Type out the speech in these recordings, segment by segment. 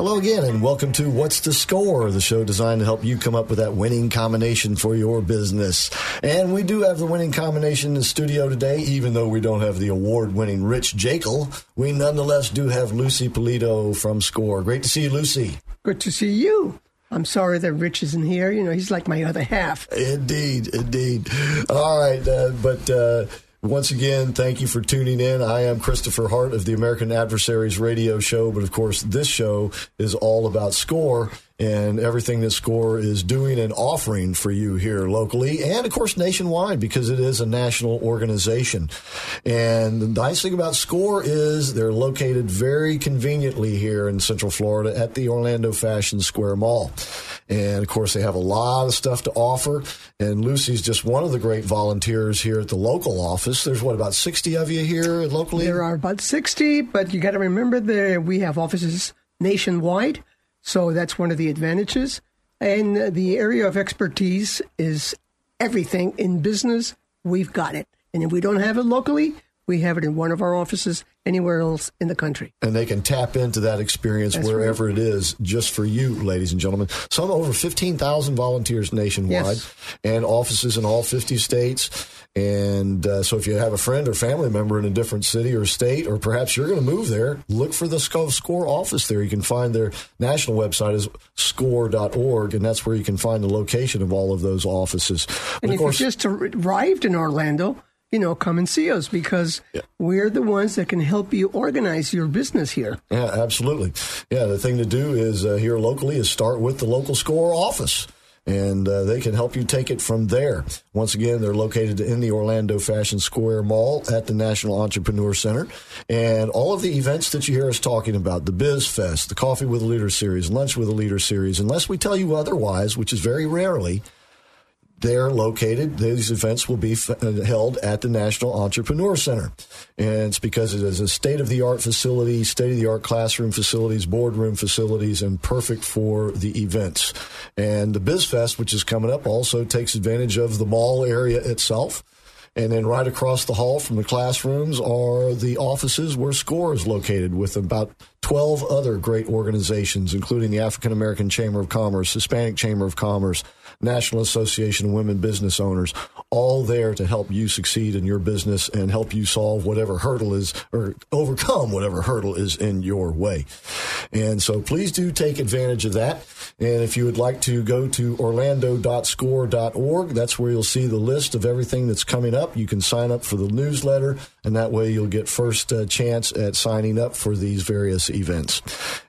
Hello again, and welcome to What's the Score, the show designed to help you come up with that winning combination for your business. And we do have the winning combination in the studio today, even though we don't have the award winning Rich Jekyll. We nonetheless do have Lucy Polito from Score. Great to see you, Lucy. Good to see you. I'm sorry that Rich isn't here. You know, he's like my other half. Indeed, indeed. All right, uh, but. Uh, once again, thank you for tuning in. I am Christopher Hart of the American Adversaries radio show, but of course, this show is all about score and everything that Score is doing and offering for you here locally and, of course, nationwide because it is a national organization. And the nice thing about Score is they're located very conveniently here in Central Florida at the Orlando Fashion Square Mall. And, of course, they have a lot of stuff to offer. And Lucy's just one of the great volunteers here at the local office. There's, what, about 60 of you here locally? There are about 60, but you got to remember that we have offices nationwide. So that's one of the advantages. And the area of expertise is everything in business. We've got it. And if we don't have it locally, we have it in one of our offices anywhere else in the country. And they can tap into that experience That's wherever right. it is, just for you, ladies and gentlemen. Some over 15,000 volunteers nationwide Yes. and offices in all 50 states. And uh, so if you have a friend or family member in a different city or state, or perhaps you're going to move there, look for the Sco- SCORE office there. You can find their national website is score.org, and that's where you can find the location of all of those offices. And if course, you just arrived in Orlando, you know, come and see us because we're the ones that can help you organize your business here. Yeah, absolutely. Yeah, the thing to do is uh, here locally is start with the local score office. And uh, they can help you take it from there. Once again, they're located in the Orlando Fashion Square Mall at the National Entrepreneur Center. And all of the events that you hear us talking about the Biz Fest, the Coffee with a Leader series, Lunch with a Leader series, unless we tell you otherwise, which is very rarely, they're located. These events will be f- uh, held at the National Entrepreneur Center. And it's because it is a state of the art facility, state of the art classroom facilities, boardroom facilities, and perfect for the events. And the BizFest, which is coming up, also takes advantage of the mall area itself. And then right across the hall from the classrooms are the offices where SCORE is located with about 12 other great organizations, including the African American Chamber of Commerce, Hispanic Chamber of Commerce, National Association of Women Business Owners, all there to help you succeed in your business and help you solve whatever hurdle is or overcome whatever hurdle is in your way. And so please do take advantage of that. And if you would like to go to orlando.score.org, that's where you'll see the list of everything that's coming up. You can sign up for the newsletter, and that way you'll get first uh, chance at signing up for these various events.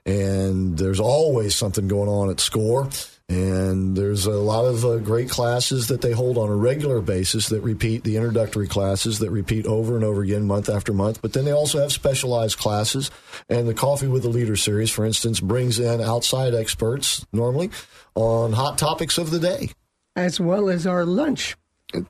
And there's always something going on at Score. And there's a lot of uh, great classes that they hold on a regular basis that repeat the introductory classes that repeat over and over again, month after month. But then they also have specialized classes. And the Coffee with the Leader series, for instance, brings in outside experts normally on hot topics of the day. as well as our lunch.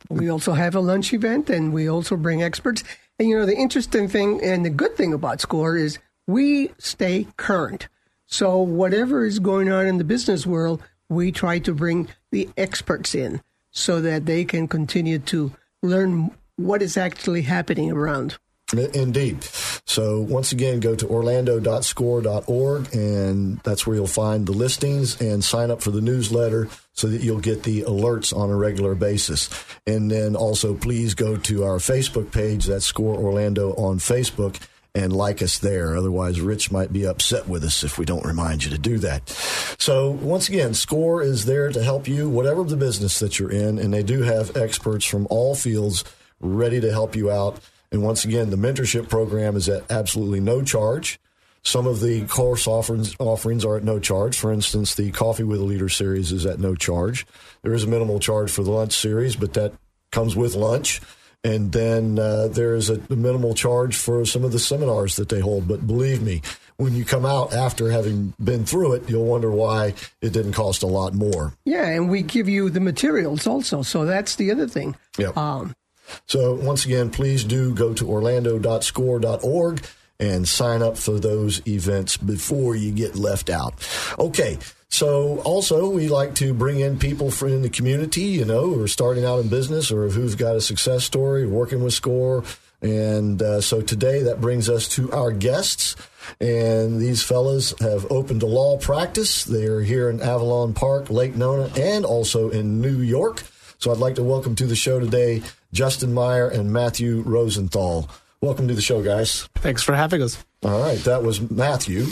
We also have a lunch event and we also bring experts. And you know, the interesting thing and the good thing about SCORE is we stay current. So whatever is going on in the business world, we try to bring the experts in so that they can continue to learn what is actually happening around. Indeed. So once again, go to orlando.score.org, and that's where you'll find the listings and sign up for the newsletter so that you'll get the alerts on a regular basis. And then also, please go to our Facebook page, that's Score Orlando on Facebook, and like us there. Otherwise, Rich might be upset with us if we don't remind you to do that. So, once again, SCORE is there to help you, whatever the business that you're in, and they do have experts from all fields ready to help you out. And once again, the mentorship program is at absolutely no charge. Some of the course offerings, offerings are at no charge. For instance, the Coffee with a Leader series is at no charge. There is a minimal charge for the lunch series, but that comes with lunch. And then uh, there is a minimal charge for some of the seminars that they hold. But believe me, when you come out after having been through it, you'll wonder why it didn't cost a lot more. Yeah, and we give you the materials also. So that's the other thing. Yep. Um, so once again, please do go to orlando.score.org and sign up for those events before you get left out. Okay. So also we like to bring in people from in the community, you know, who are starting out in business or who've got a success story, working with SCORE. And uh, so today that brings us to our guests. And these fellas have opened a law practice. They are here in Avalon Park, Lake Nona, and also in New York. So I'd like to welcome to the show today Justin Meyer and Matthew Rosenthal. Welcome to the show, guys. Thanks for having us. All right, that was Matthew.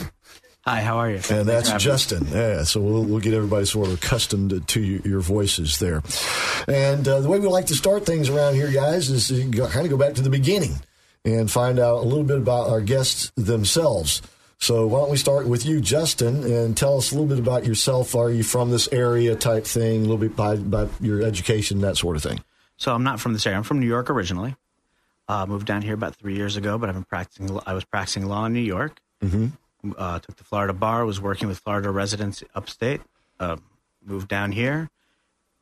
Hi, how are you? And that's Justin. Yeah, so we'll, we'll get everybody sort of accustomed to, to your voices there. And uh, the way we like to start things around here, guys, is to kind of go back to the beginning and find out a little bit about our guests themselves. So why don't we start with you, Justin, and tell us a little bit about yourself. Are you from this area type thing, a little bit by, by your education, that sort of thing? So I'm not from this area. I'm from New York originally. Uh, moved down here about three years ago, but I've been practicing. I was practicing law in New York. Mm-hmm. Uh, took the Florida bar. Was working with Florida residents upstate. Uh, moved down here,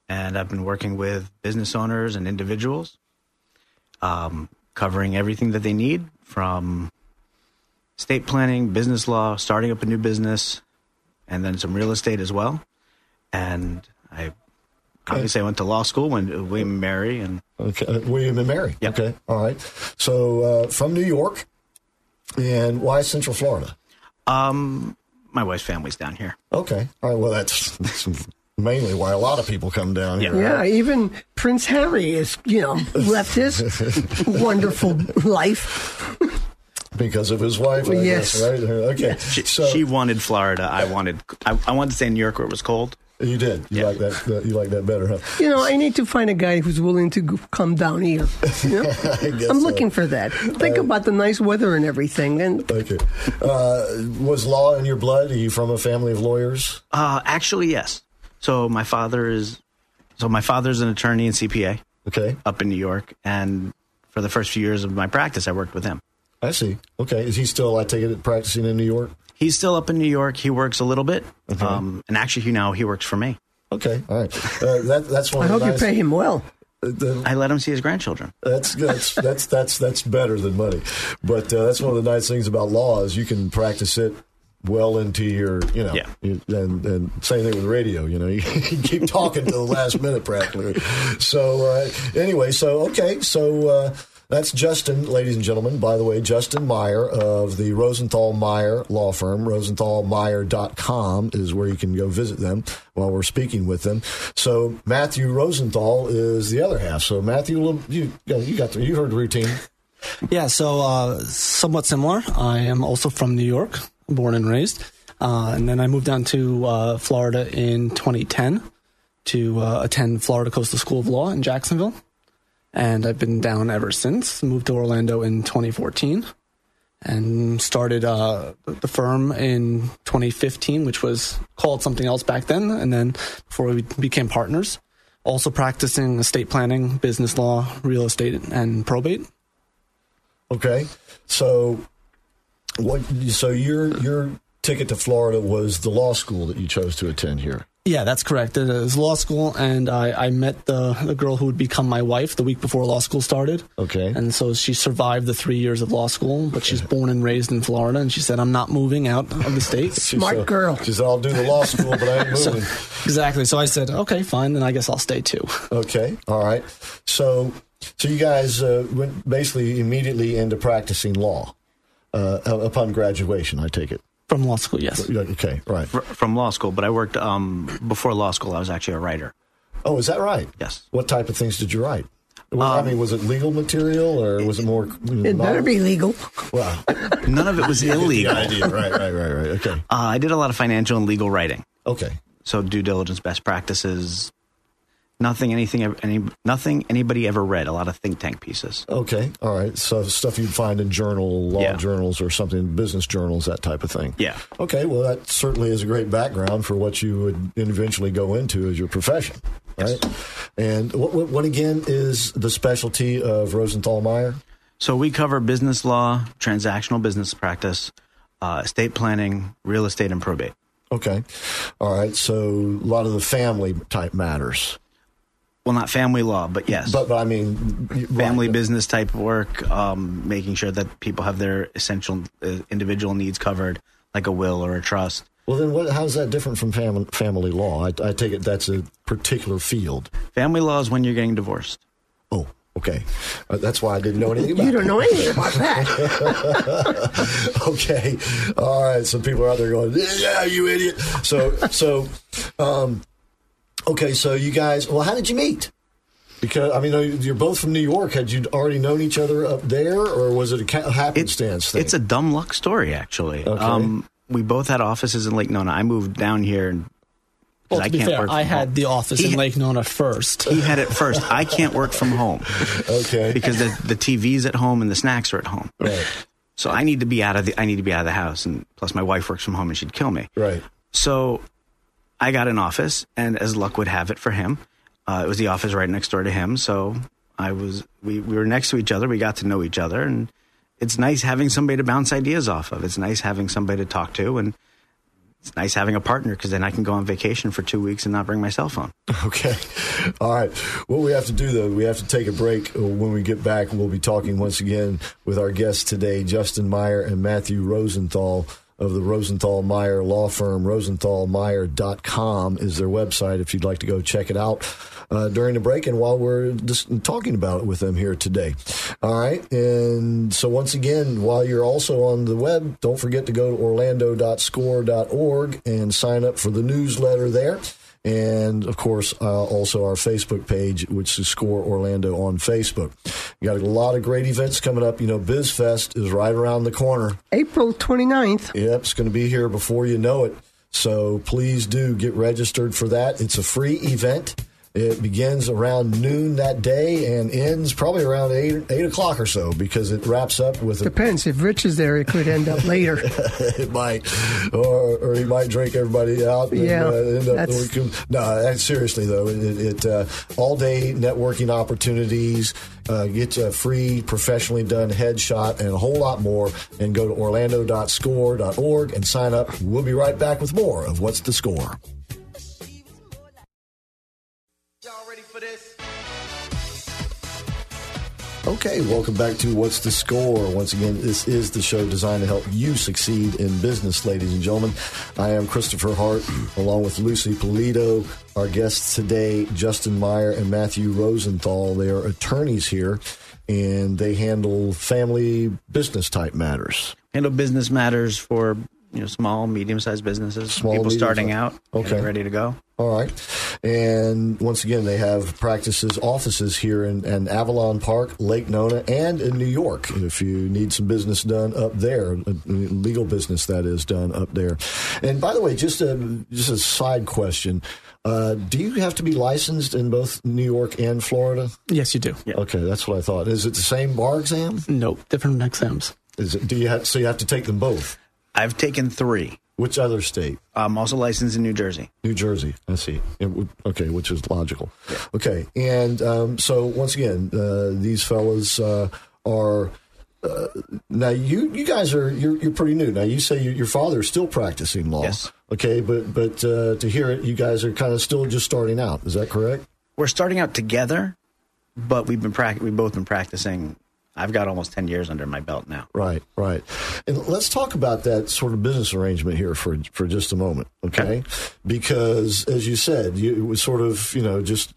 and I've been working with business owners and individuals, um, covering everything that they need from estate planning, business law, starting up a new business, and then some real estate as well. And I obviously I went to law school when William and Mary and okay, uh, William and Mary. Yep. Okay, all right. So uh, from New York, and why Central Florida? Um, my wife's family's down here. Okay, all right. Well, that's, that's mainly why a lot of people come down here. Yeah, right? even Prince Harry is, you know, left his wonderful life. because of his wife. I yes, guess, right. Okay, she, so she wanted Florida. I wanted I, I wanted to stay in New York where it was cold. You did. You Yeah. like that, that? You like that better, huh? You know, I need to find a guy who's willing to come down here. You know? I guess I'm so. looking for that. Think about the nice weather and everything. And Okay. Uh, was law in your blood? Are you from a family of lawyers? Uh, actually, yes. So my father is so my father's an attorney and CPA Okay, up in New York, and for the first few years of my practice, I worked with him. I see. Okay, is he still? I take it practicing in New York. He's still up in New York. He works a little bit, um, and actually, he now he works for me. Okay, all right. Uh, that, that's one. I of hope the you nice, pay him well. the- I let him see his grandchildren. That's that's that's that's that's better than money, but uh, that's one of the nice things about law is you can practice it well into your you know Yeah. and and same thing with radio you know you, keep talking to the last minute practically so uh, anyway so okay so uh, that's Justin ladies and gentlemen by the way Justin Meyer of the Rosenthal Meyer law firm rosenthalmeyer.com is where you can go visit them while we're speaking with them so Matthew Rosenthal is the other half so Matthew you you got the, you heard the routine Yeah, so uh, somewhat similar. I am also from New York, born and raised. Uh, and then I moved down to uh, Florida in 2010 to uh, attend Florida Coastal School of Law in Jacksonville. And I've been down ever since. Moved to Orlando in 2014 and started uh, the firm in 2015, which was called something else back then. And then before we became partners, also practicing estate planning, business law, real estate, and probate. Okay, so what? So your your ticket to Florida was the law school that you chose to attend here. Yeah, that's correct. It is law school, and I, I met the, the girl who would become my wife the week before law school started. Okay. And so she survived the three years of law school, but she's born and raised in Florida, and she said, I'm not moving out of the state. She Smart said- girl. She said, "I'll do the law school, but I ain't So- moving." exactly. So I said, okay, fine, then I guess I'll stay too. okay, all right. So, so you guys uh, went basically immediately into practicing law uh, upon graduation. I take it. From law school, yes. Okay, right. fr- from law school, but I worked um, before law school. I was actually a writer. Oh, is that right? Yes. What type of things did you write? Well, I mean, was it legal material or was it more? you know, It better be legal. Well, None of it was illegal. Idea. Right, right, right, right. Okay. Uh, I did a lot of financial and legal writing. Okay. So due diligence best practices, Nothing, anything, any, nothing anybody ever read. A lot of think tank pieces. Okay, all right. So stuff you'd find in journal, law Yeah. journals, or something, business journals, that type of thing. Yeah. Okay, well, that certainly is a great background for what you would eventually go into as your profession, right? And what, what, what again is the specialty of Rosenthal Meyer? So we cover business law, transactional business practice, uh, estate planning, real estate, and probate. Okay, all right. So a lot of the family type matters, Well, not family law, but yes, but, but I mean, family right. business type work, um, making sure that people have their essential uh, individual needs covered, like a will or a trust. Well, then, what, how's that different from family family law? I, I take it that's a particular field. Family law is when you're getting divorced. Oh, okay. Uh, that's why I didn't know anything about. It. You it. don't know anything about that. okay. All right. Some people are out there going, "Yeah, you idiot." So, so, um, okay. So you guys, well, how did you meet? Because I mean, you're both from New York. Had you already known each other up there, or was it a ca- happenstance thing? It's a dumb luck story, actually. Okay. Um, we both had offices in Lake Nona. I moved down here. And, 'cause Well, to I be can't fair, work I from had home. the office He in Lake Nona first. He had it first. I can't work from home okay. because the, the TV's at home and the snacks are at home. right. So I need to be out of the I need to be out of the house, and plus my wife works from home and she'd kill me. Right. So I got an office, and as luck would have it for him, uh, it was the office right next door to him. So I was we, we were next to each other. We got to know each other, and it's nice having somebody to bounce ideas off of. It's nice having somebody to talk to, and it's nice having a partner because then I can go on vacation for two weeks and not bring my cell phone. Okay. All right. What we have to do, though, we have to take a break. When we get back, we'll be talking once again with our guests today, Justin Meyer and Matthew Rosenthal of the Rosenthal Meyer law firm. RosenthalMeyer.com is their website if you'd like to go check it out. Uh, during the break and while we're just talking about it with them here today. All right. And so, once again, while you're also on the web, don't forget to go to orlando.score.org and sign up for the newsletter there. And of course, uh, also our Facebook page, which is Score Orlando on Facebook. You got a lot of great events coming up. You know, BizFest is right around the corner. April 29th. Yep, it's going to be here before you know it. So please do get registered for that. It's a free event. It begins around noon that day and ends probably around eight eight o'clock or so because it wraps up with a Depends. If Rich is there, it could end up later. it might, or or he might drink everybody out. And, Yeah, uh, end up that's- working- no, uh, seriously though, it, it uh, all day networking opportunities. Uh, get a free, professionally done headshot and a whole lot more. And go to orlando.score.org and sign up. We'll be right back with more of What's the Score. Okay, welcome back to What's the Score? Once again, this is the show designed to help you succeed in business, ladies and gentlemen. I am Christopher Hart, along with Lucy Polito. Our guests today, Justin Meyer and Matthew Rosenthal. They are attorneys here, and they handle family business type matters. Handle business matters for you know small, medium sized businesses, Small, people starting out, Okay. ready to go. All right. And once again, they have practices, offices here in, in Avalon Park, Lake Nona, and in New York. If you need some business done up there, uh, legal business that is done up there. And by the way, just a, just a side question. Uh, do you have to be licensed in both New York and Florida? yes, you do. Okay, that's what I thought. Is it the same bar exam? Nope, different exams. Is it? Do you have? So you have to take them both. I've taken three. Which other state? I'm also licensed in New Jersey. New Jersey. I see. Would, okay, which is logical. Okay, and um, so once again, uh, these fellas uh, are. Uh, now you you guys are you're, you're pretty new. Now you say your, your father is still practicing law. Yes. Okay, but but uh, to hear it, you guys are kind of still just starting out. Is that correct? We're starting out together, but we've been prac- we've both been practicing. I've got almost ten years under my belt now. Right, right. And let's talk about that sort of business arrangement here for for just a moment, okay? Because as you said, you, it was sort of you know just.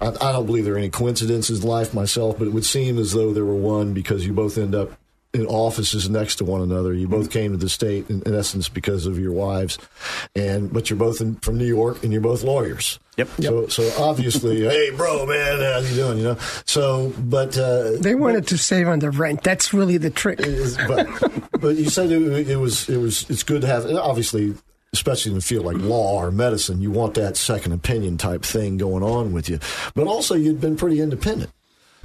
I, I don't believe there are any coincidences in life myself, but it would seem as though there were one because you both end up in offices next to one another. You both came to the state in, in essence because of your wives, and but you're both in, from New York and you're both lawyers. Yep. So so obviously, hey, bro, man, how you doing? You know. So, but uh, They wanted to save on the rent. That's really the trick. is- but but you said it, it was it was it's good to have. and Obviously, especially in the field like law or medicine, you want that second opinion type thing going on with you. But also, you'd been pretty independent.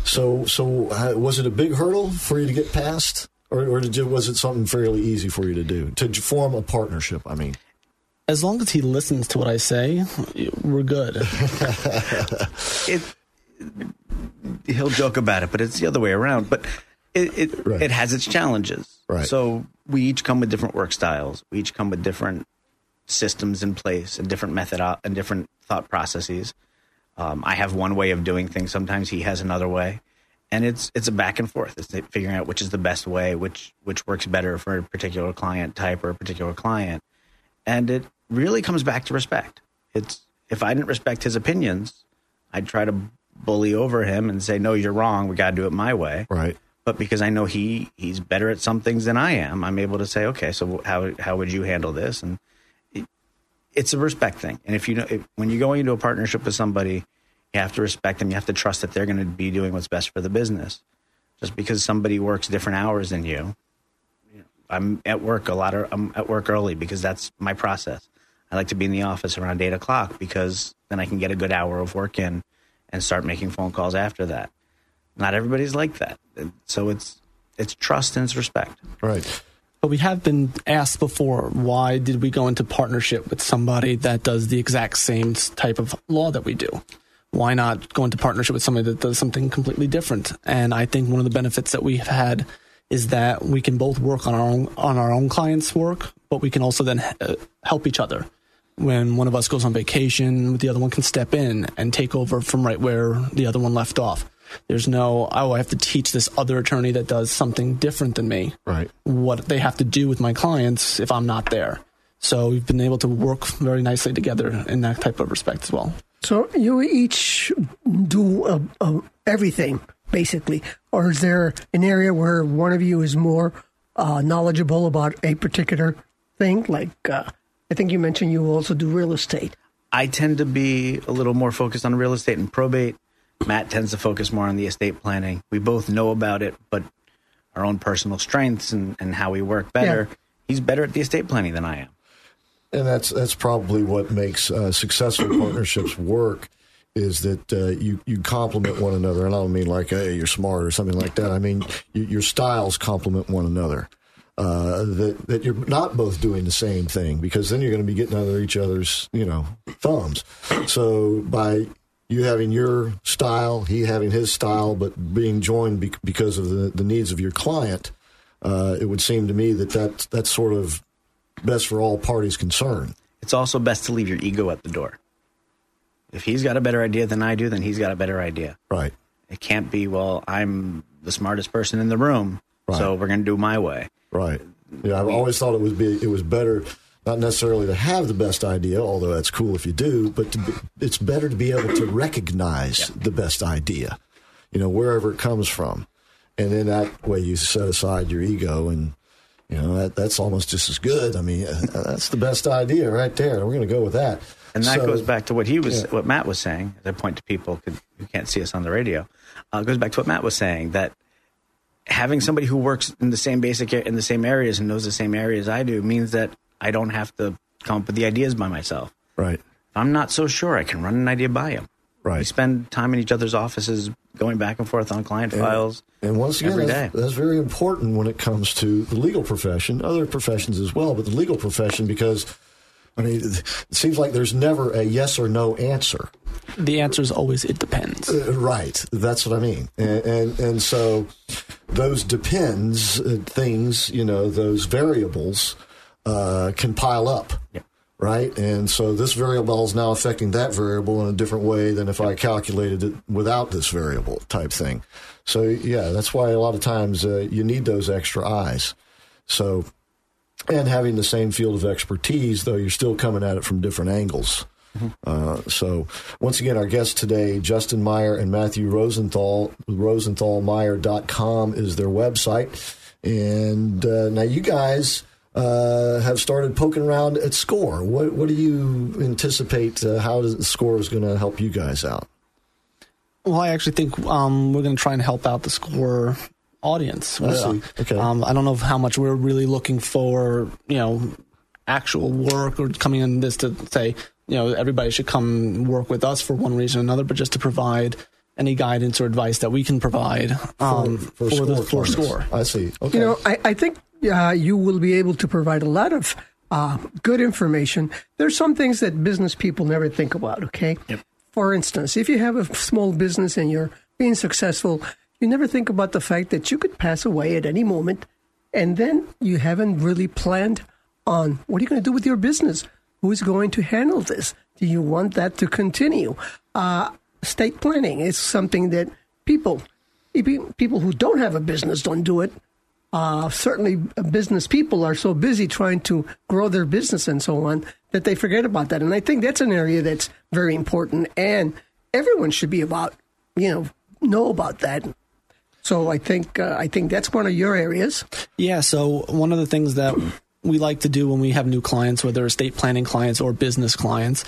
So, so uh, was it a big hurdle for you to get past, or, or did you, was it something fairly easy for you to do to form a partnership? I mean, As long as he listens to what I say, we're good. it he'll joke about it, but it's the other way around. But it it, Right. it has its challenges. Right. So we each come with different work styles. We each come with different systems in place and different method and different thought processes. Um, I have one way of doing things. Sometimes he has another way, and it's it's a back and forth. It's figuring out which is the best way, which which works better for a particular client type or a particular client, and it really comes back to respect. It's if I didn't respect his opinions, I'd try to bully over him and say, "No, you're wrong. We got to do it my way." right? But because I know he he's better at some things than I am, I'm able to say, "Okay, so how how would you handle this?" And it's a respect thing. And if you know if, when you're going into a partnership with somebody, you have to respect them. You have to trust that they're going to be doing what's best for the business. Just because somebody works different hours than you, I'm at work a lot. Of, I'm at work early because that's my process. I like to be in the office around eight o'clock because then I can get a good hour of work in and start making phone calls after that. Not everybody's like that, so it's it's trust and it's respect. Right. But we have been asked before, why did we go into partnership with somebody that does the exact same type of law that we do? Why not go into partnership with somebody that does something completely different? And I think one of the benefits that we've had is that we can both work on our own on our own clients' work, but we can also then uh, help each other. When one of us goes on vacation, the other one can step in and take over from right where the other one left off. There's no, oh, I have to teach this other attorney that does something different than me Right. what they have to do with my clients if I'm not there. So we've been able to work very nicely together in that type of respect as well. So you each do uh, uh, everything basically, or is there an area where one of you is more uh, knowledgeable about a particular thing? Like uh, I think you mentioned you also do real estate. I tend to be a little more focused on real estate and probate. Matt tends to focus more on the estate planning. We both know about it, but our own personal strengths and, and how we work better. Yeah. He's better at the estate planning than I am. And that's that's probably what makes uh, successful partnerships work. Is that uh, you you complement one another, and I don't mean like hey you're smart or something like that. I mean you, your styles complement one another. Uh, that that you're not both doing the same thing because then you're going to be getting under each other's you know thumbs. So by you having your style, he having his style, but being joined be- because of the, the needs of your client, uh, it would seem to me that that that's sort of best for all parties concerned. It's also best to leave your ego at the door. If he's got a better idea than I do, then he's got a better idea. Right. It can't be, well, I'm the smartest person in the room, so we're going to do my way. Right. Yeah, I've always thought it was be it was better not necessarily to have the best idea, although that's cool if you do, but to be, it's better to be able to recognize the best idea, you know, wherever it comes from, and then that way you set aside your ego and. You know that that's almost just as good. I mean, that's the best idea right there. We're going to go with that. And that So- goes back to what he was, Yeah. what Matt was saying. As I point to people who who can't see us on the radio, uh, goes back to what Matt was saying that having somebody who works in the same basic in the same areas and knows the same areas I do means that I don't have to come up with the ideas by myself. Right. If I'm not so sure, I can run an idea by him. Right. We spend time in each other's offices, going back and forth on client files. And once again, every that's, day. that's very important when it comes to the legal profession, other professions as well, but the legal profession because, I mean, it seems like there's never a yes or no answer. The answer is always it depends. Uh, right. That's what I mean. And, and, and so those depends uh, things, you know, those variables uh, can pile up. Yeah. Right. And so this variable is now affecting that variable in a different way than if I calculated it without this variable type thing. So, yeah, that's why a lot of times uh, you need those extra eyes. So, and having the same field of expertise, though you're still coming at it from different angles. Uh, so, once again, our guests today, Justin Meyer and Matthew Rosenthal. RosenthalMeyer.com is their website. And uh, now you guys uh, have started poking around at SCORE. What, what do you anticipate? Uh, how does SCORE is going to help you guys out? Well, I actually think um, we're going to try and help out the score audience. I see. Okay. Um, I don't know how much we're really looking for, you know, actual work or coming in this to say, you know, everybody should come work with us for one reason or another, but just to provide any guidance or advice that we can provide um, for, for, the for score. I see. Okay. You know, I, I think uh, you will be able to provide a lot of uh, good information. There's some things that business people never think about. Okay. Yep. For instance, if you have a small business and you're being successful, you never think about the fact that you could pass away at any moment, and then you haven't really planned on what are you going to do with your business. Who's going to handle this? Do you want that to continue? Uh, estate planning is something that people people who don't have a business don't do it. Uh, certainly, business people are so busy trying to grow their business and so on that they forget about that. And I think that's an area that's very important, and everyone should be about you know know about that. So I think uh, I think that's one of your areas. Yeah. So one of the things that we like to do when we have new clients, whether estate planning clients or business clients,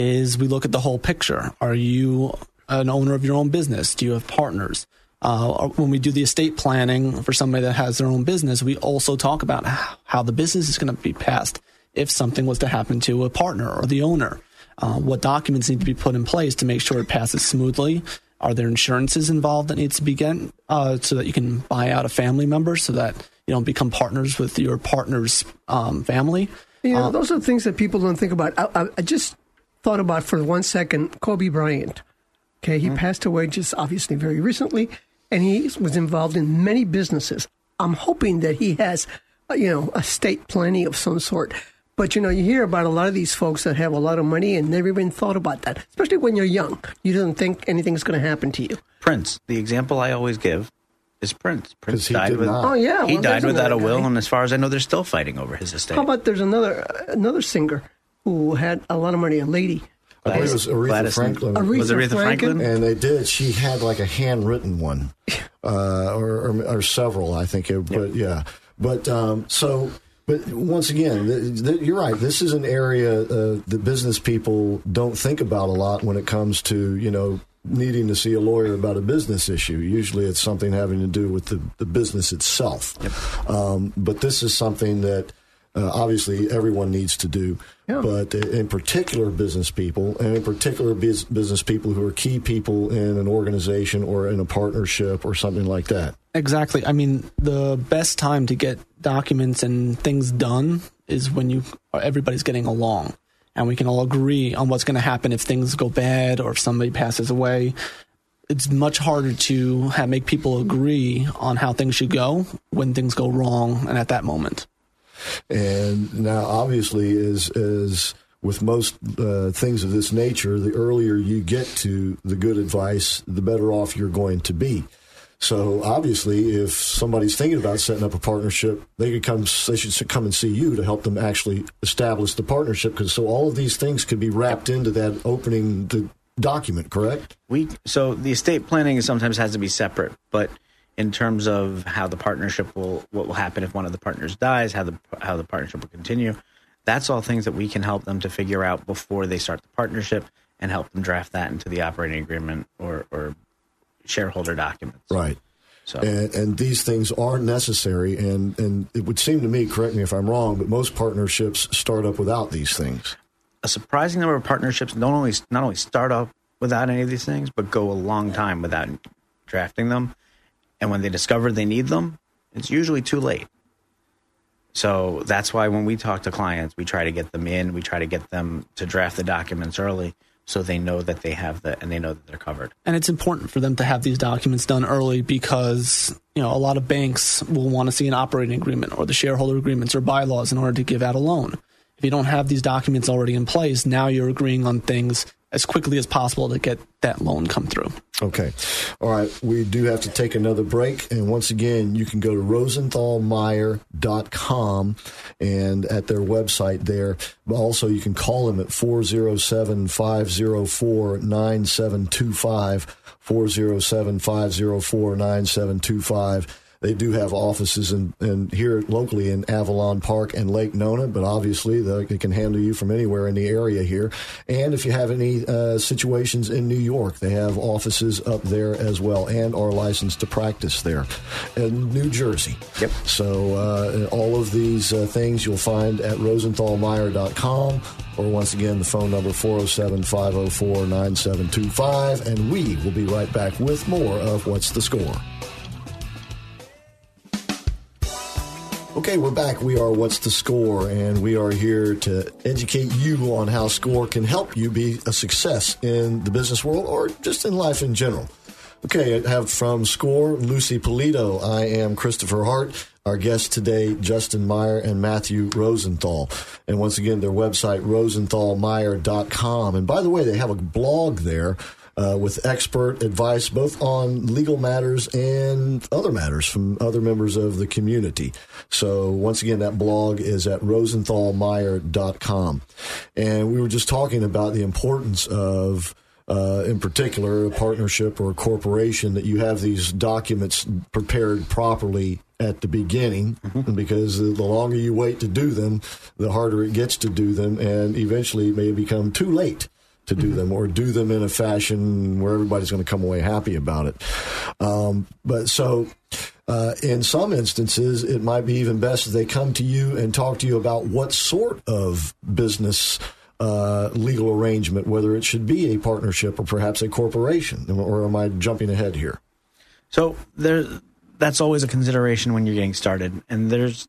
is we look at the whole picture. Are you an owner of your own business? Do you have partners? Uh, when we do the estate planning for somebody that has their own business, we also talk about how the business is going to be passed if something was to happen to a partner or the owner. Uh, what documents need to be put in place to make sure it passes smoothly? Are there insurances involved that needs to be get, uh, so that you can buy out a family member so that you don't become partners with your partner's um, family? You know, uh, those are things that people don't think about. I, I, just thought about for one second Kobe Bryant. Okay, he mm-hmm. passed away just obviously very recently, and he was involved in many businesses. I'm hoping that he has, uh, you know, estate planning of some sort. But you know, you hear about a lot of these folks that have a lot of money and never even thought about that. Especially when you're young, you don't think anything's going to happen to you. Prince, the example I always give is Prince. Prince died with. Not. Oh yeah, he well, died without a will, and as far as I know, they're still fighting over his estate. How about there's another another singer who had a lot of money, a lady I believe it was Aretha Gladys Franklin. Aretha was Aretha Franklin? Franklin? And they did. She had like a handwritten one, uh, or, or, or, several, I think. It, but yeah. But um, so, but once again, th- th- you're right. This is an area uh, that business people don't think about a lot when it comes to, you know, needing to see a lawyer about a business issue. Usually it's something having to do with the, the business itself. Yep. Um, but this is something that uh, obviously everyone needs to do. Yeah. But in particular, business people, and in particular, biz- business people who are key people in an organization or in a partnership or something like that. Exactly. I mean, the best time to get documents and things done is when you everybody's getting along, and we can all agree on what's going to happen if things go bad or if somebody passes away. It's much harder to have, make people agree on how things should go when things go wrong and at that moment. And now, obviously, as as with most uh, things of this nature, the earlier you get to the good advice, the better off you're going to be. So obviously, if somebody's thinking about setting up a partnership, they could come. They should come and see you to help them actually establish the partnership. Because so all of these things could be wrapped into that opening the document. Correct? We so the estate planning sometimes has to be separate, but in terms of how the partnership will what will happen if one of the partners dies, how the how the partnership will continue. That's all things that we can help them to figure out before they start the partnership and help them draft that into the operating agreement or, or shareholder documents. Right. So. And, and, these things are necessary, and, and it would seem to me, correct me if I'm wrong, but most partnerships start up without these things. A surprising number of partnerships not only not only start up without any of these things, but go a long time without drafting them. And when they discover they need them, it's usually too late. So that's why when we talk to clients, we try to get them in, we try to get them to draft the documents early so they know that they have the and they know that they're covered. And it's important for them to have these documents done early because, you know, a lot of banks will want to see an operating agreement or the shareholder agreements or bylaws in order to give out a loan. If you don't have these documents already in place, now you're agreeing on things as quickly as possible to get that loan come through. Okay. All right. We do have to take another break. And once again, you can go to rosenthalmeyer.com and at their website there. Also, you can call them at 407 504 9725. 407 504 9725 They do have offices in, in here locally in Avalon Park and Lake Nona, but obviously they, can handle you from anywhere in the area here. And if you have any uh, situations in New York, they have offices up there as well and are licensed to practice there. In New Jersey. Yep. So uh, all of these uh, things you'll find at rosenthalmeyer.com or once again the phone number 407-504-9725 and we will be right back with more of What's the Score. Okay, we're back. We are What's the Score, and we are here to educate you on how score can help you be a success in the business world or just in life in general. Okay, I have from Score Lucy Polito. I am Christopher Hart. Our guests today, Justin Meyer and Matthew Rosenthal. And once again, their website, rosenthalmeyer.com. And by the way, they have a blog there uh, with expert advice both on legal matters and other matters from other members of the community. So once again, that blog is at rosenthalmeyer.com. And we were just talking about the importance of uh, in particular, a partnership or a corporation, that you have these documents prepared properly at the beginning, mm-hmm. because the longer you wait to do them, the harder it gets to do them, and eventually it may become too late to do mm-hmm. them or do them in a fashion where everybody's going to come away happy about it. Um, but so. Uh, in some instances, it might be even best if they come to you and talk to you about what sort of business uh, legal arrangement, whether it should be a partnership or perhaps a corporation, or am I jumping ahead here? So there, that's always a consideration when you're getting started. And there's,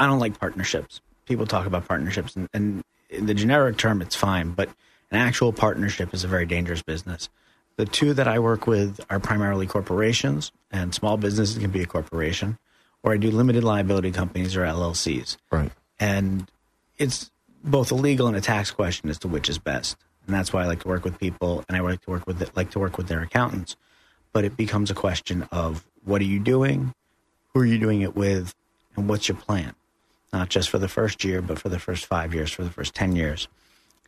I don't like partnerships. People talk about partnerships, and, and in the generic term, it's fine, but an actual partnership is a very dangerous business. The two that I work with are primarily corporations, and small businesses can be a corporation, or I do limited liability companies or LLCs. Right. And it's both a legal and a tax question as to which is best. And that's why I like to work with people, and I like to work with like to work with their accountants. But it becomes a question of what are you doing, who are you doing it with, and what's your plan? Not just for the first year, but for the first five years, for the first ten years.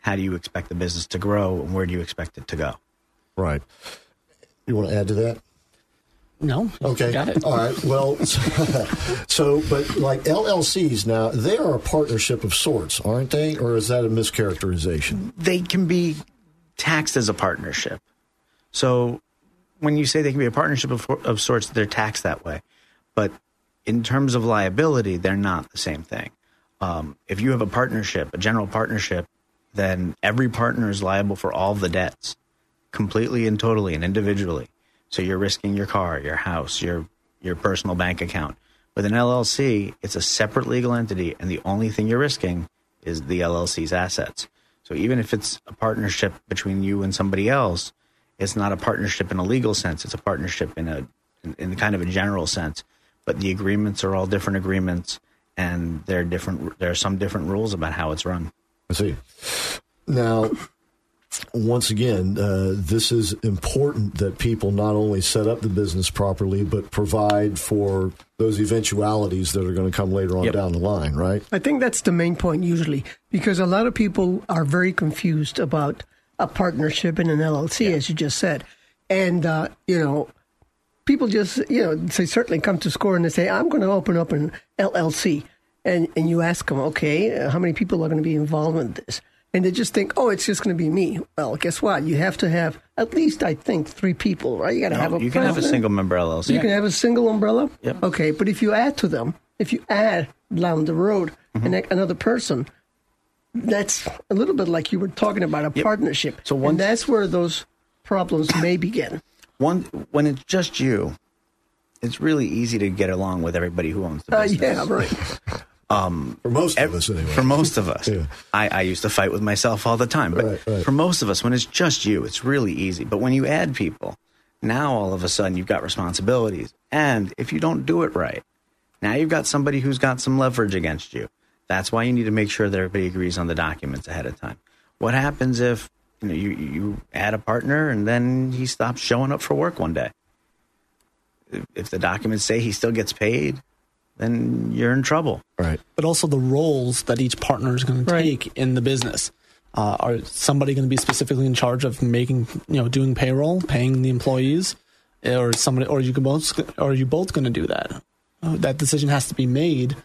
How do you expect the business to grow, and where do you expect it to go? Right. You want to add to that? No. Okay. Got it. All right. Well, so, but like LLCs now, they are a partnership of sorts, aren't they? Or is that a mischaracterization? They can be taxed as a partnership. So when you say they can be a partnership of, of sorts, they're taxed that way. But in terms of liability, they're not the same thing. Um, if you have a partnership, a general partnership, then every partner is liable for all the debts completely and totally and individually. So you're risking your car, your house, your your personal bank account. With an LLC, it's a separate legal entity, and the only thing you're risking is the LLC's assets. So even if it's a partnership between you and somebody else, it's not a partnership in a legal sense. It's a partnership in a in, in kind of a general sense. But the agreements are all different agreements, and there are different. There are some different rules about how it's run. I see. Now, once again, uh, this is important that people not only set up the business properly, but provide for those eventualities that are going to come later on yep. down the line, right? I think that's the main point usually, because a lot of people are very confused about a partnership in an LLC, yeah. as you just said. And, uh, you know, people just, you know, they certainly come to score and they say, I'm going to open up an LLC. And, and you ask them, okay, how many people are going to be involved in this? and they just think, oh, it's just going to be me. Well, guess what? You have to have at least, I think, three people, right? You got to no, have a. You can president. have a single member LLC. You yeah. can have a single umbrella. Yep. Okay, but if you add to them, if you add down the road mm-hmm. another person, that's a little bit like you were talking about a yep. partnership. So once, and that's where those problems may begin. One when it's just you, it's really easy to get along with everybody who owns the business. Uh, yeah, right. Um, for most of us, anyway. For most of us. yeah. I, I, used to fight with myself all the time. But right, right. for most of us, when it's just you, it's really easy. But when you add people, now all of a sudden you've got responsibilities. And if you don't do it right, now you've got somebody who's got some leverage against you. That's why you need to make sure that everybody agrees on the documents ahead of time. What happens if you, know, you, you add a partner and then he stops showing up for work one day? If the documents say he still gets paid, then you're in trouble. Right. But also the roles that each partner is going to take in the business. Uh, are somebody going to be specifically in charge of making, you know, doing payroll, paying the employees? or somebody, or you can both, or are you both going to do that? Uh, that decision has to be made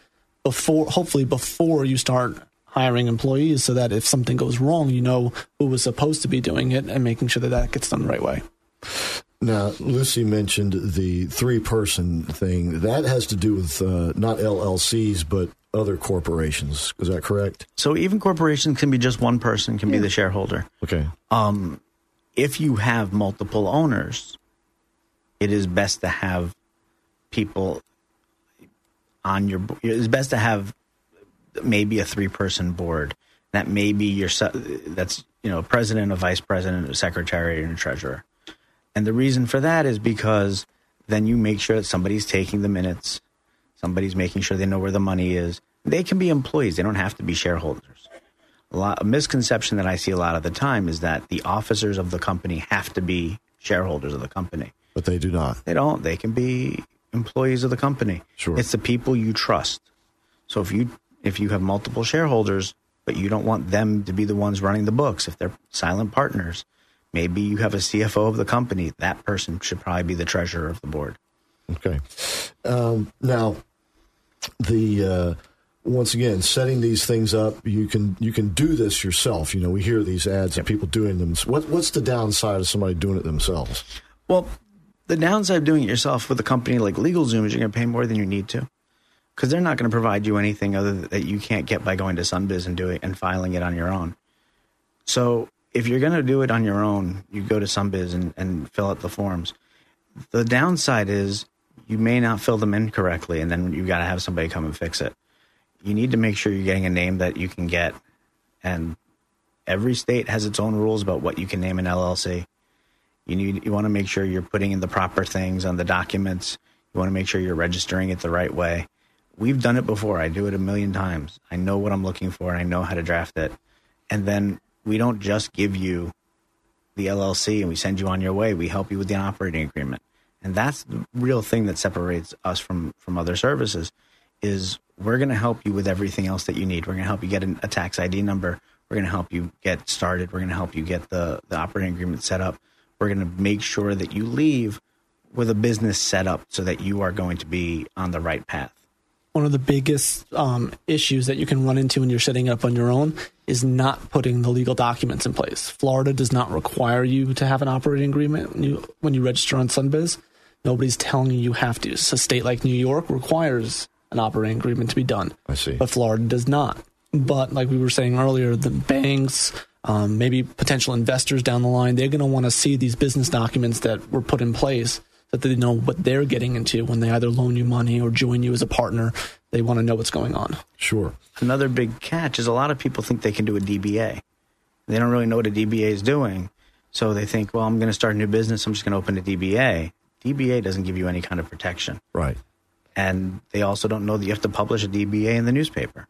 before, hopefully, before you start hiring employees, so that if something goes wrong, you know who was supposed to be doing it and making sure that that gets done the right way. Now, Lucy mentioned the three person thing. That has to do with uh, not LLCs, but other corporations. Is that correct? So even corporations can be just one person, can yeah. be the shareholder. Okay. Um, if you have multiple owners, it is best to have people on your. It's best to have maybe a three person board. That may be your. That's you know, president, a vice president, a secretary, and a treasurer. And the reason for that is because then you make sure that somebody's taking the minutes, somebody's making sure they know where the money is. They can be employees; they don't have to be shareholders. A, lot, a misconception that I see a lot of the time is that the officers of the company have to be shareholders of the company. But they do not. They don't. They can be employees of the company. Sure. It's the people you trust. So if you if you have multiple shareholders, but you don't want them to be the ones running the books, if they're silent partners, maybe you have a CFO of the company. That person should probably be the treasurer of the board. Okay. Um, now, the uh, once again, setting these things up, you can you can do this yourself. You know, we hear these ads yep. of people doing them. What, what's the downside of somebody doing it themselves? Well, the downside of doing it yourself with a company like LegalZoom is you're going to pay more than you need to, because they're not going to provide you anything other that you can't get by going to Sunbiz and doing it and filing it on your own. So if you're going to do it on your own, you go to Sunbiz and, and fill out the forms. The downside is you may not fill them in correctly, and then you've got to have somebody come and fix it you need to make sure you're getting a name that you can get. And every state has its own rules about what you can name an LLC. You need you want to make sure you're putting in the proper things on the documents. You want to make sure you're registering it the right way. We've done it before. I do it a million times. I know what I'm looking for and I know how to draft it. And then we don't just give you the LLC and we send you on your way. We help you with the operating agreement. And that's the real thing that separates us from from other services is we're going to help you with everything else that you need. We're going to help you get an, a tax ID number. We're going to help you get started. We're going to help you get the, the operating agreement set up. We're going to make sure that you leave with a business set up so that you are going to be on the right path. One of the biggest um, issues that you can run into when you're setting up on your own is not putting the legal documents in place. Florida does not require you to have an operating agreement when you, when you register on Sunbiz. Nobody's telling you you have to. So a state like New York requires an operating agreement to be done. I see. But Florida does not. But like we were saying earlier, the banks, um, maybe potential investors down the line, they're going to want to see these business documents that were put in place that they know what they're getting into when they either loan you money or join you as a partner. They want to know what's going on. Sure. Another big catch is a lot of people think they can do a DBA. They don't really know what a DBA is doing. So they think, well, I'm going to start a new business. I'm just going to open a DBA. DBA doesn't give you any kind of protection. Right and they also don't know that you have to publish a DBA in the newspaper.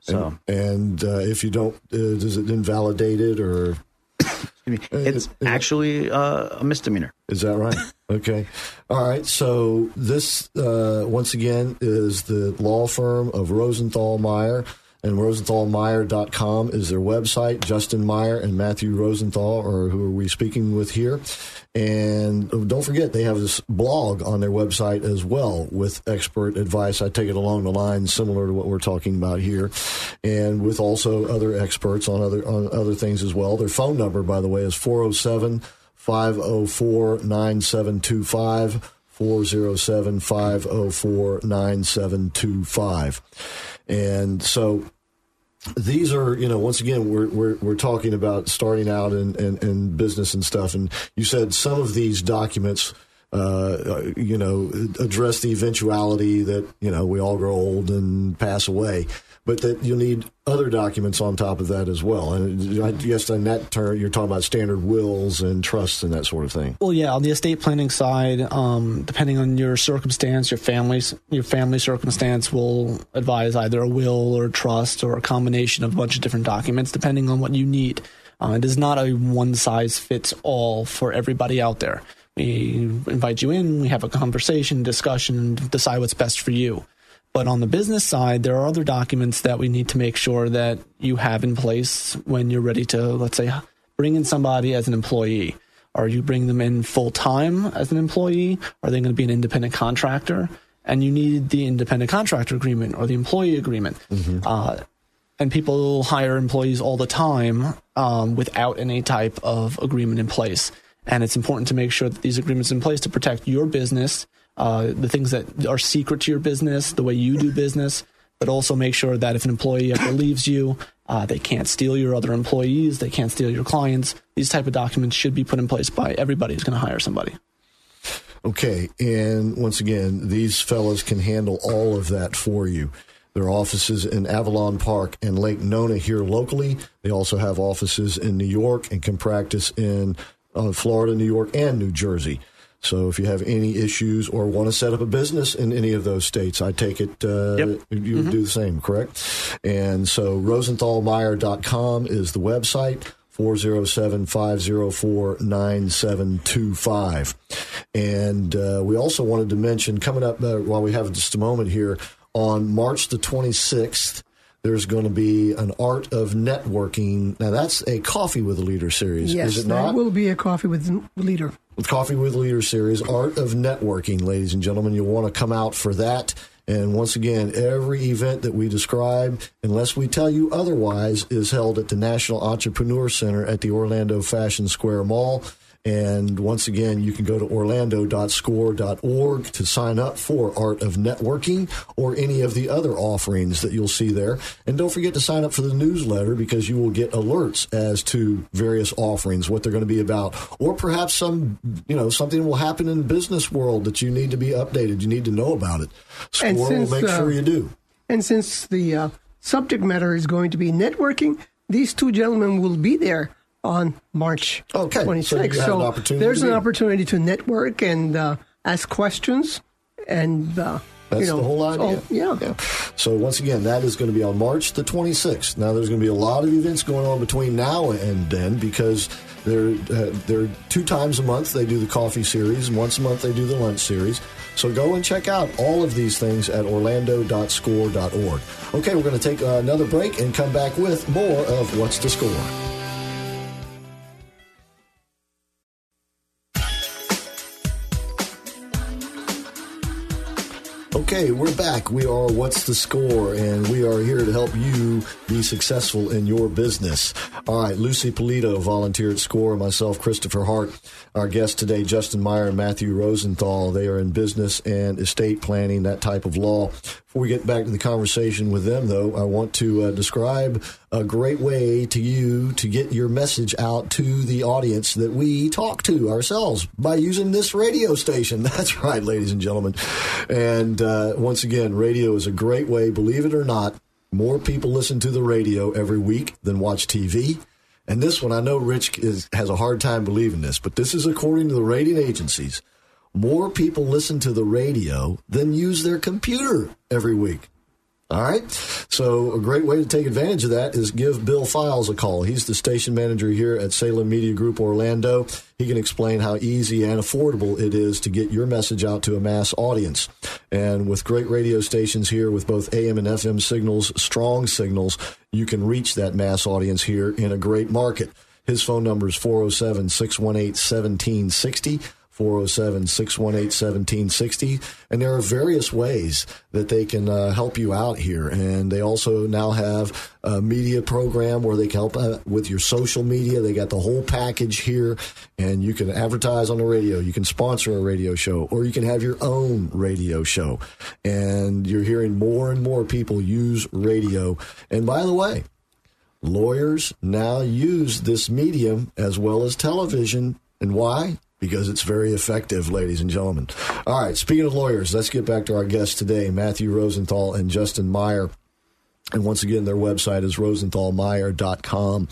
So, and, and uh, if you don't, uh, does it invalidate it or? It's it, actually uh, a misdemeanor. Is that right? okay. All right. So this, uh, once again, is the law firm of Rosenthal Meyer and rosenthalmeyer.com is their website. Justin Meyer and Matthew Rosenthal are who are we speaking with here. And don't forget, they have this blog on their website as well with expert advice. I take it along the lines similar to what we're talking about here, and with also other experts on other on other things as well. Their phone number, by the way, is 407 504 9725. 407 504 9725. And so these are, you know, once again, we're, we're, we're talking about starting out in, in, in business and stuff. And you said some of these documents, uh, you know, address the eventuality that, you know, we all grow old and pass away but that you'll need other documents on top of that as well. And I guess in that term, you're talking about standard wills and trusts and that sort of thing. Well, yeah, on the estate planning side, um, depending on your circumstance, your family's your family circumstance will advise either a will or a trust or a combination of a bunch of different documents, depending on what you need. Uh, it is not a one size fits all for everybody out there. We invite you in, we have a conversation, discussion, decide what's best for you. But on the business side, there are other documents that we need to make sure that you have in place when you're ready to, let's say, bring in somebody as an employee. Are you bringing them in full time as an employee? Are they going to be an independent contractor? And you need the independent contractor agreement or the employee agreement. Uh, and people hire employees all the time um, without any type of agreement in place. And it's important to make sure that these agreements in place to protect your business, uh, the things that are secret to your business, the way you do business, but also make sure that if an employee ever leaves you, uh, they can't steal your other employees, they can't steal your clients. These type of documents should be put in place by everybody who's going to hire somebody. Okay, and once again, these fellows can handle all of that for you. Their offices in Avalon Park and Lake Nona here locally. They also have offices in New York and can practice in uh, Florida, New York, and New Jersey. So if you have any issues or want to set up a business in any of those states, I take it uh, Yep. you would do the same, correct? And so rosenthalmeyer.com is the website. 407-504-9725. And uh, we also wanted to mention, coming up uh, while we have just a moment here, on March the 26th, there's going to be an Art of Networking. Now, that's a Coffee with a Leader series, Yes, is it there not? will be a coffee with the leader. With Coffee with Leader series, Art of Networking, ladies and gentlemen. You'll want to come out for that. And once again, every event that we describe, unless we tell you otherwise, is held at the National Entrepreneur Center at the Orlando Fashion Square Mall. And once again, you can go to orlando.score.org to sign up for Art of Networking or any of the other offerings that you'll see there. And don't forget to sign up for the newsletter because you will get alerts as to various offerings, what they're going to be about, or perhaps some, you know, something will happen in the business world that you need to be updated. You need to know about it. Score And will make uh, sure you do. And since the uh, subject matter is going to be networking, these two gentlemen will be there on March Okay, so you 26th. have an there's an opportunity to network and uh, ask questions. And, uh, That's you know, the whole idea. oh, yeah. So once again, that is going to be on March the 26th. Now there's going to be a lot of events going on between now and then because they're uh, they're two times a month they do the coffee series, and once a month they do the lunch series. So go and check out all of these things at orlando.score.org. Okay, we're going to take uh, another break and come back with more of What's the Score. Okay, we're back. We are What's the Score, and we are here to help you be successful in your business. All right, Lucy Polito, volunteer at Score, myself, Christopher Hart. Our guest today, Justin Meyer and Matthew Rosenthal. They are in business and estate planning, that type of law. We get back to the conversation with them, though, I want to uh, describe a great way to you to get your message out to the audience that we talk to ourselves by using this radio station. That's right, ladies and gentlemen. And uh, once again, radio is a great way, believe it or not. More people listen to the radio every week than watch TV. And this one, I know Rich is, has a hard time believing this, but this is according to the rating agencies. More people listen to the radio than use their computer every week. All right. So a great way to take advantage of that is give Bill Files a call. He's the station manager here at Salem Media Group Orlando. He can explain how easy and affordable it is to get your message out to a mass audience. And with great radio stations here with both AM and FM signals, strong signals, you can reach that mass audience here in a great market. His phone number is 407 618 1760. 407 618 1760. And there are various ways that they can uh, help you out here. And they also now have a media program where they can help uh, with your social media. They got the whole package here. And you can advertise on the radio. You can sponsor a radio show, or you can have your own radio show. And you're hearing more and more people use radio. And by the way, lawyers now use this medium as well as television. And why? Because it's very effective, ladies and gentlemen. All right, speaking of lawyers, let's get back to our guests today, Matthew Rosenthal and Justin Meyer. And once again, their website is rosenthalmeyer.com.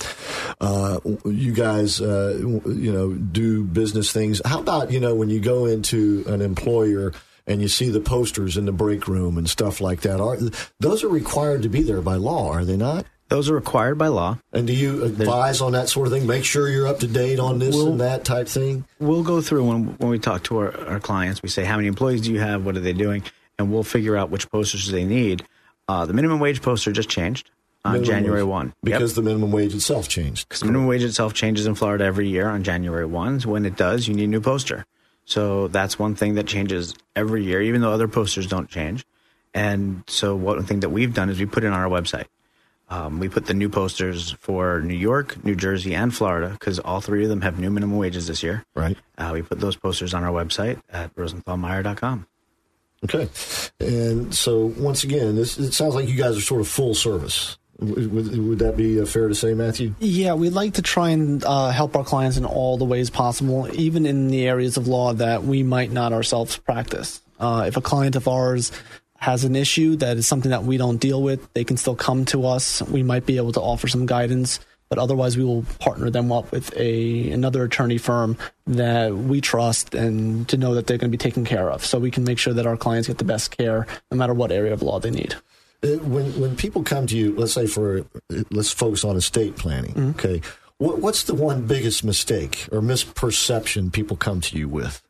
Uh, you guys, uh, you know, do business things. How about, you know, when you go into an employer and you see the posters in the break room and stuff like that, are those are required to be there by law, are they not? Those are required by law. And do you advise on that sort of thing? Make sure you're up to date on this We'll- and that type thing? We'll go through when, when we talk to our, our clients. We say, how many employees do you have? What are they doing? And we'll figure out which posters they need. Uh, the minimum wage poster just changed. on Minimum January wage. 1. Yep. Because the minimum wage itself changed. Because minimum wage itself changes in Florida every year on January 1. When it does, you need a new poster. So that's one thing that changes every year, even though other posters don't change. And so one thing that we've done is we put it on our website. Um, we put the new posters for New York, New Jersey, and Florida because all three of them have new minimum wages this year. Right. Uh, we put those posters on our website at rosenthalmeyer.com. Okay. And so once again, this it sounds like you guys are sort of full service. Would, would, would that be uh, fair to say, Matthew? Yeah, we'd like to try and uh, help our clients in all the ways possible, even in the areas of law that we might not ourselves practice. Uh, if a client of ours has an issue that is something that we don't deal with, they can still come to us. We might be able to offer some guidance, but otherwise, we will partner them up with a another attorney firm that we trust and to know that they're going to be taken care of, so we can make sure that our clients get the best care, no matter what area of law they need. Uh, When when people come to you, let's say for let's focus on estate planning. Mm-hmm. Okay, what, what's the one biggest mistake or misperception people come to you with?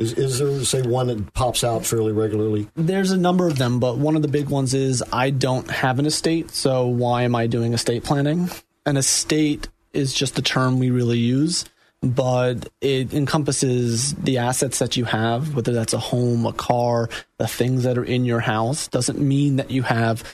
Is is there say one that pops out fairly regularly? There's a number of them, but one of the big ones is I don't have an estate, so why am I doing estate planning? An estate is just a term we really use, but it encompasses the assets that you have, whether that's a home, a car, the things that are in your house. Doesn't mean that you have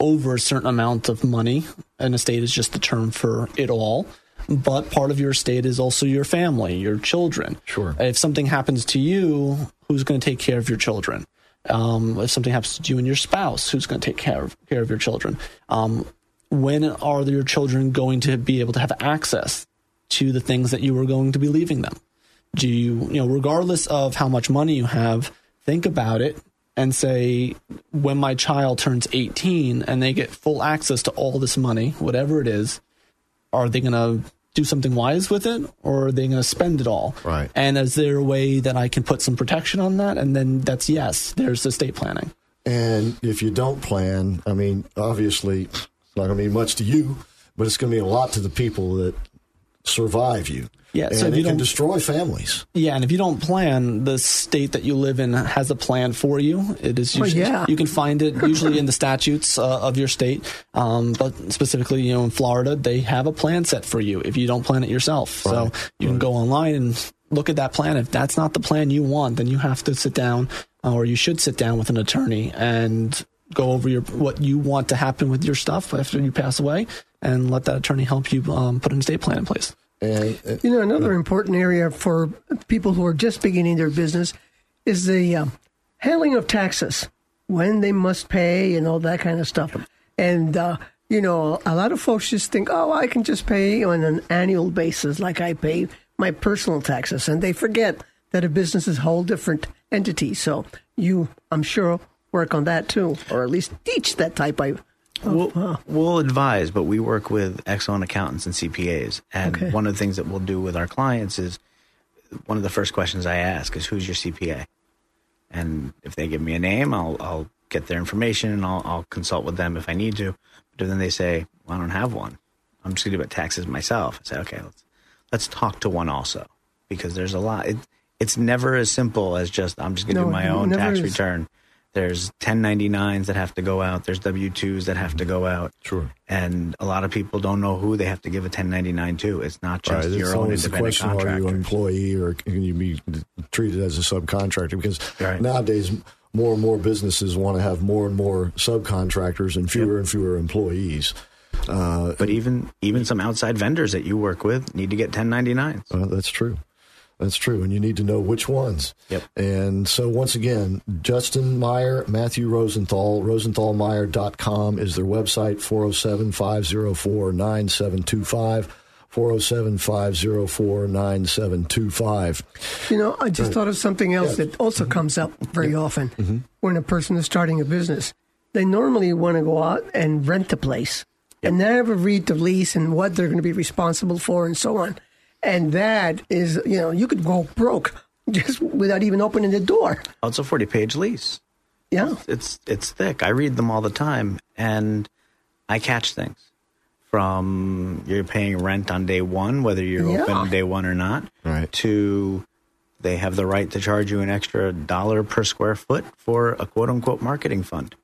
over a certain amount of money. An estate is just the term for it all. But part of your estate is also your family, your children. Sure. If something happens to you, who's going to take care of your children? Um, if something happens to you and your spouse, who's going to take care of, care of your children? Um, when are your children going to be able to have access to the things that you are going to be leaving them? Do you, you know, regardless of how much money you have, think about it and say, when my child turns 18 and they get full access to all this money, whatever it is, are they going to do something wise with it or are they going to spend it all? Right. And is there a way that I can put some protection on that? And then that's yes, there's estate planning. And if you don't plan, I mean, obviously, it's not going to mean much to you, but it's going to mean a lot to the people that survive you. Yeah, and so if it you can destroy families. Yeah, and if you don't plan, the state that you live in has a plan for you. It is Well, yeah. you can find it usually in the statutes uh, of your state, um, but specifically, you know, in Florida, they have a plan set for you if you don't plan it yourself. So you can go online and look at that plan. If that's not the plan you want, then you have to sit down, uh, or you should sit down with an attorney and go over your what you want to happen with your stuff after you pass away, and let that attorney help you um, put an estate plan in place. And uh, You know, another important area for people who are just beginning their business is the um, handling of taxes, when they must pay, and all that kind of stuff. And uh, you know, a lot of folks just think, "Oh, I can just pay on an annual basis, like I pay my personal taxes," and they forget that a business is a whole different entity. So you, I'm sure, work on that too, or at least teach that type of. Oh, we'll, we'll advise, but we work with excellent accountants and CPAs. And Okay. one of the things that we'll do with our clients is one of the first questions I ask is, "Who's your CPA?" And if they give me a name, I'll I'll get their information and I'll I'll consult with them if I need to. But then they say, well, "I don't have one. I'm just going to do taxes myself." I say, "Okay, let's let's talk to one also because there's a lot. It, it's never as simple as just I'm just going to No, do my own tax is. return." There's 1099s that have to go out. There's W2s that have to go out. Sure. And a lot of people don't know who they have to give a 1099 to. It's not just Right, your own independent question: Are you an employee or can you be treated as a subcontractor? Because Right. nowadays, more and more businesses want to have more and more subcontractors and fewer and fewer employees. Uh, But even even some outside vendors that you work with need to get 1099s. Uh, that's true. That's true. And you need to know which ones. Yep. And so, once again, Justin Meyer, Matthew Rosenthal, rosenthalmeyer.com is their website, 407 504 9725. 407 504 9725. You know, I just thought of something else Yeah. that also mm-hmm. comes up very often mm-hmm. when a person is starting a business. They normally want to go out and rent a place and never read the lease and what they're going to be responsible for and so on. And that is, you know, you could go broke just without even opening the door. Oh, it's a 40 page lease. Yeah. It's it's thick. I read them all the time and I catch things from you're paying rent on day one, whether you're Yeah. open day one or not, Right. to they have the right to charge you an extra dollar per square foot for a quote unquote marketing fund.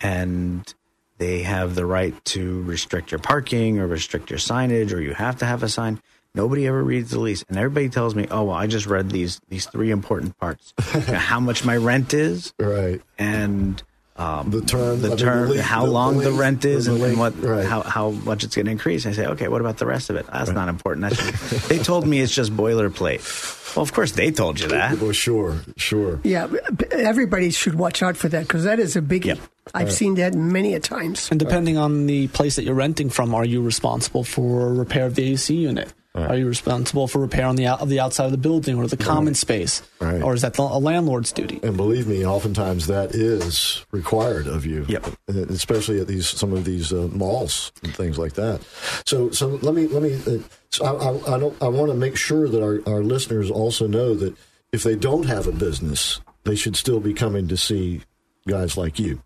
And they have the right to restrict your parking or restrict your signage, or you have to have a sign. Nobody ever reads the lease, and everybody tells me, "Oh, well, I just read these these three important parts: how much my rent is, right, and um, the term, the I mean, term, lease- how the- long the the rent is, the and, and what right. how how much it's going to increase." I say, "Okay, what about the rest of it? That's not important. That's they told me it's just boilerplate." Well, of course they told you that. Well, sure, sure. Yeah, everybody should watch out for that because that is a biggie. Yep. I've seen that many a times. And depending on the place that you're renting from, are you responsible for repair of the AC unit? Are you responsible for repair on the out, of the outside of the building or the common space, Right. or is that the, a landlord's duty? And believe me, oftentimes that is required of you. Yep. Especially at these some of these uh, malls and things like that. So so let me let me. Uh, so I, I, I don't. I want to make sure that our, our listeners also know that if they don't have a business, they should still be coming to see guys like you.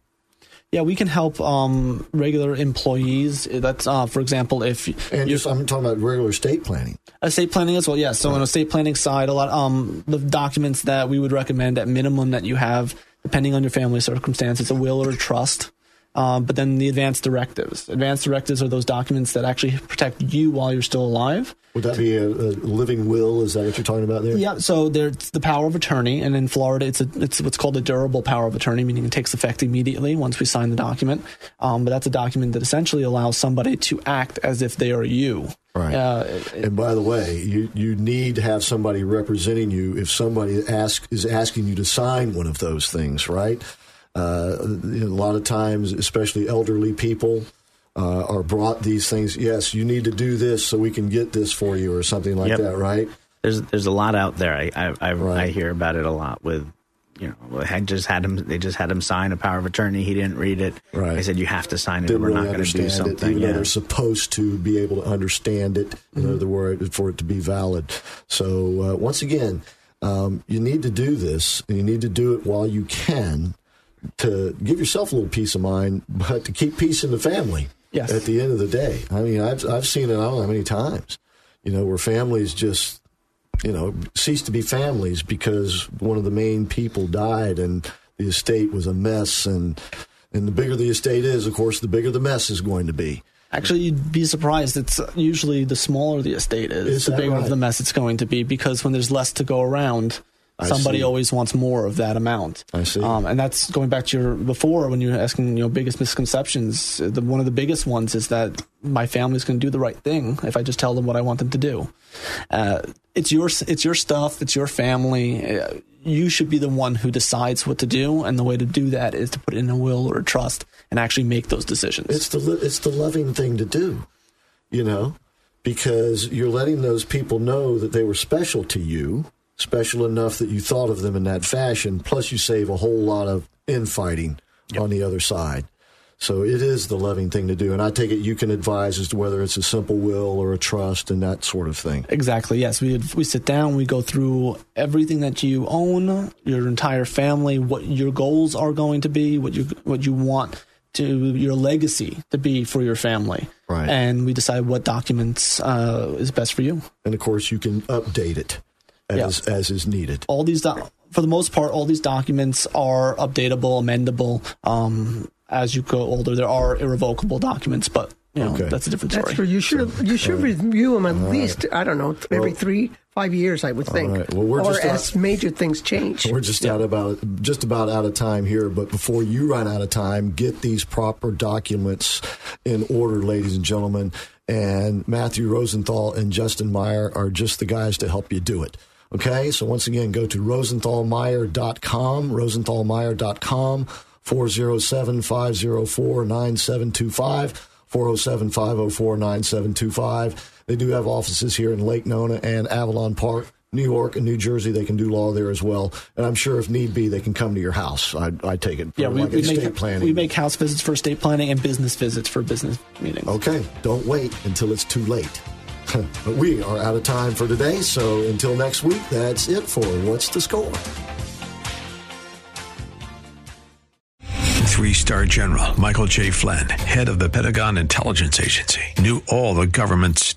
Yeah, we can help um, regular employees. That's, uh, for example, if And just, I'm talking about regular estate planning. estate planning as well. Yeah, so on a estate planning side, a lot um, the documents that we would recommend at minimum that you have, depending on your family circumstances, a will or a trust. Um, but then the advanced directives. Advanced directives are those documents that actually protect you while you're still alive. Would that be a, a living will? Is that what you're talking about there? Yeah, so there's the power of attorney, and in Florida, it's a, it's what's called a durable power of attorney, meaning it takes effect immediately once we sign the document. Um, but that's a document that essentially allows somebody to act as if they are you. Right. Uh, And by the way, you, you need to have somebody representing you if somebody ask, is asking you to sign one of those things, right? Uh, a lot of times, especially elderly people, uh, are brought these things. Yes, you need to do this so we can get this for you, or something like Yep. that, right? There's there's a lot out there. I I, I, Right. I hear about it a lot with. You know, I just had him. They just had him sign a power of attorney. He didn't read it. Right. I said you have to sign it. Didn't We're really not going to do understand it, something. even though they're supposed to be able to understand it. In other words, for it to be valid. So uh, once again, um, you need to do this, and you need to do it while you can to give yourself a little peace of mind, but to keep peace in the family. Yes. At the end of the day, I mean, I've I've seen it. I don't know how many times, you know, where families just, you know, cease to be families because one of the main people died and the estate was a mess and. And the bigger the estate is, of course, the bigger the mess is going to be. Actually, you'd be surprised. It's usually the smaller the estate is, Is the bigger right? of the mess it's going to be because when there's less to go around, I somebody see. always wants more of that amount. I see. Um, and that's going back to your before when you were asking, you know, biggest misconceptions. The, one of the biggest ones is that my family's going to do the right thing if I just tell them what I want them to do. Uh, it's your it's your stuff. It's your family. Uh, you should be the one who decides what to do, and the way to do that is to put in a will or a trust and actually make those decisions. It's the it's the loving thing to do, you know, because you're letting those people know that they were special to you, special enough that you thought of them in that fashion. Plus, you save a whole lot of infighting on the other side. So it is the loving thing to do, and I take it you can advise as to whether it's a simple will or a trust and that sort of thing. Exactly. Yes, we we sit down, we go through everything that you own, your entire family, what your goals are going to be, what you what you want to your legacy to be for your family, Right. And we decide what documents uh, is best for you. And of course, you can update it as as is needed. All these, doc- for the most part, all these documents are updatable, amendable. Um, as you go older, there are irrevocable documents, but you know Okay. that's a different That's story. true. You should you should review them at least I don't know every Well- three five years I would think, right. Well, we're or just as major things change. We're just out about just about out of time here, but before you run out of time, get these proper documents in order, ladies and gentlemen. And Matthew Rosenthal and Justin Meyer are just the guys to help you do it. Okay, so once again, go to rosenthalmeyer.com, rosenthalmeyer.com, 407 504 9725. 407 504 9725. They do have offices here in Lake Nona and Avalon Park, New York and New Jersey. They can do law there as well. And I'm sure if need be, they can come to your house. I, I take it. yeah, we, like we make planning. we make house visits for estate planning and business visits for business meetings. Okay, don't wait until it's too late. but we are out of time for today. So until next week, that's it for What's the Score? three star general Michael J. Flynn, head of the Pentagon Intelligence Agency, knew all the government's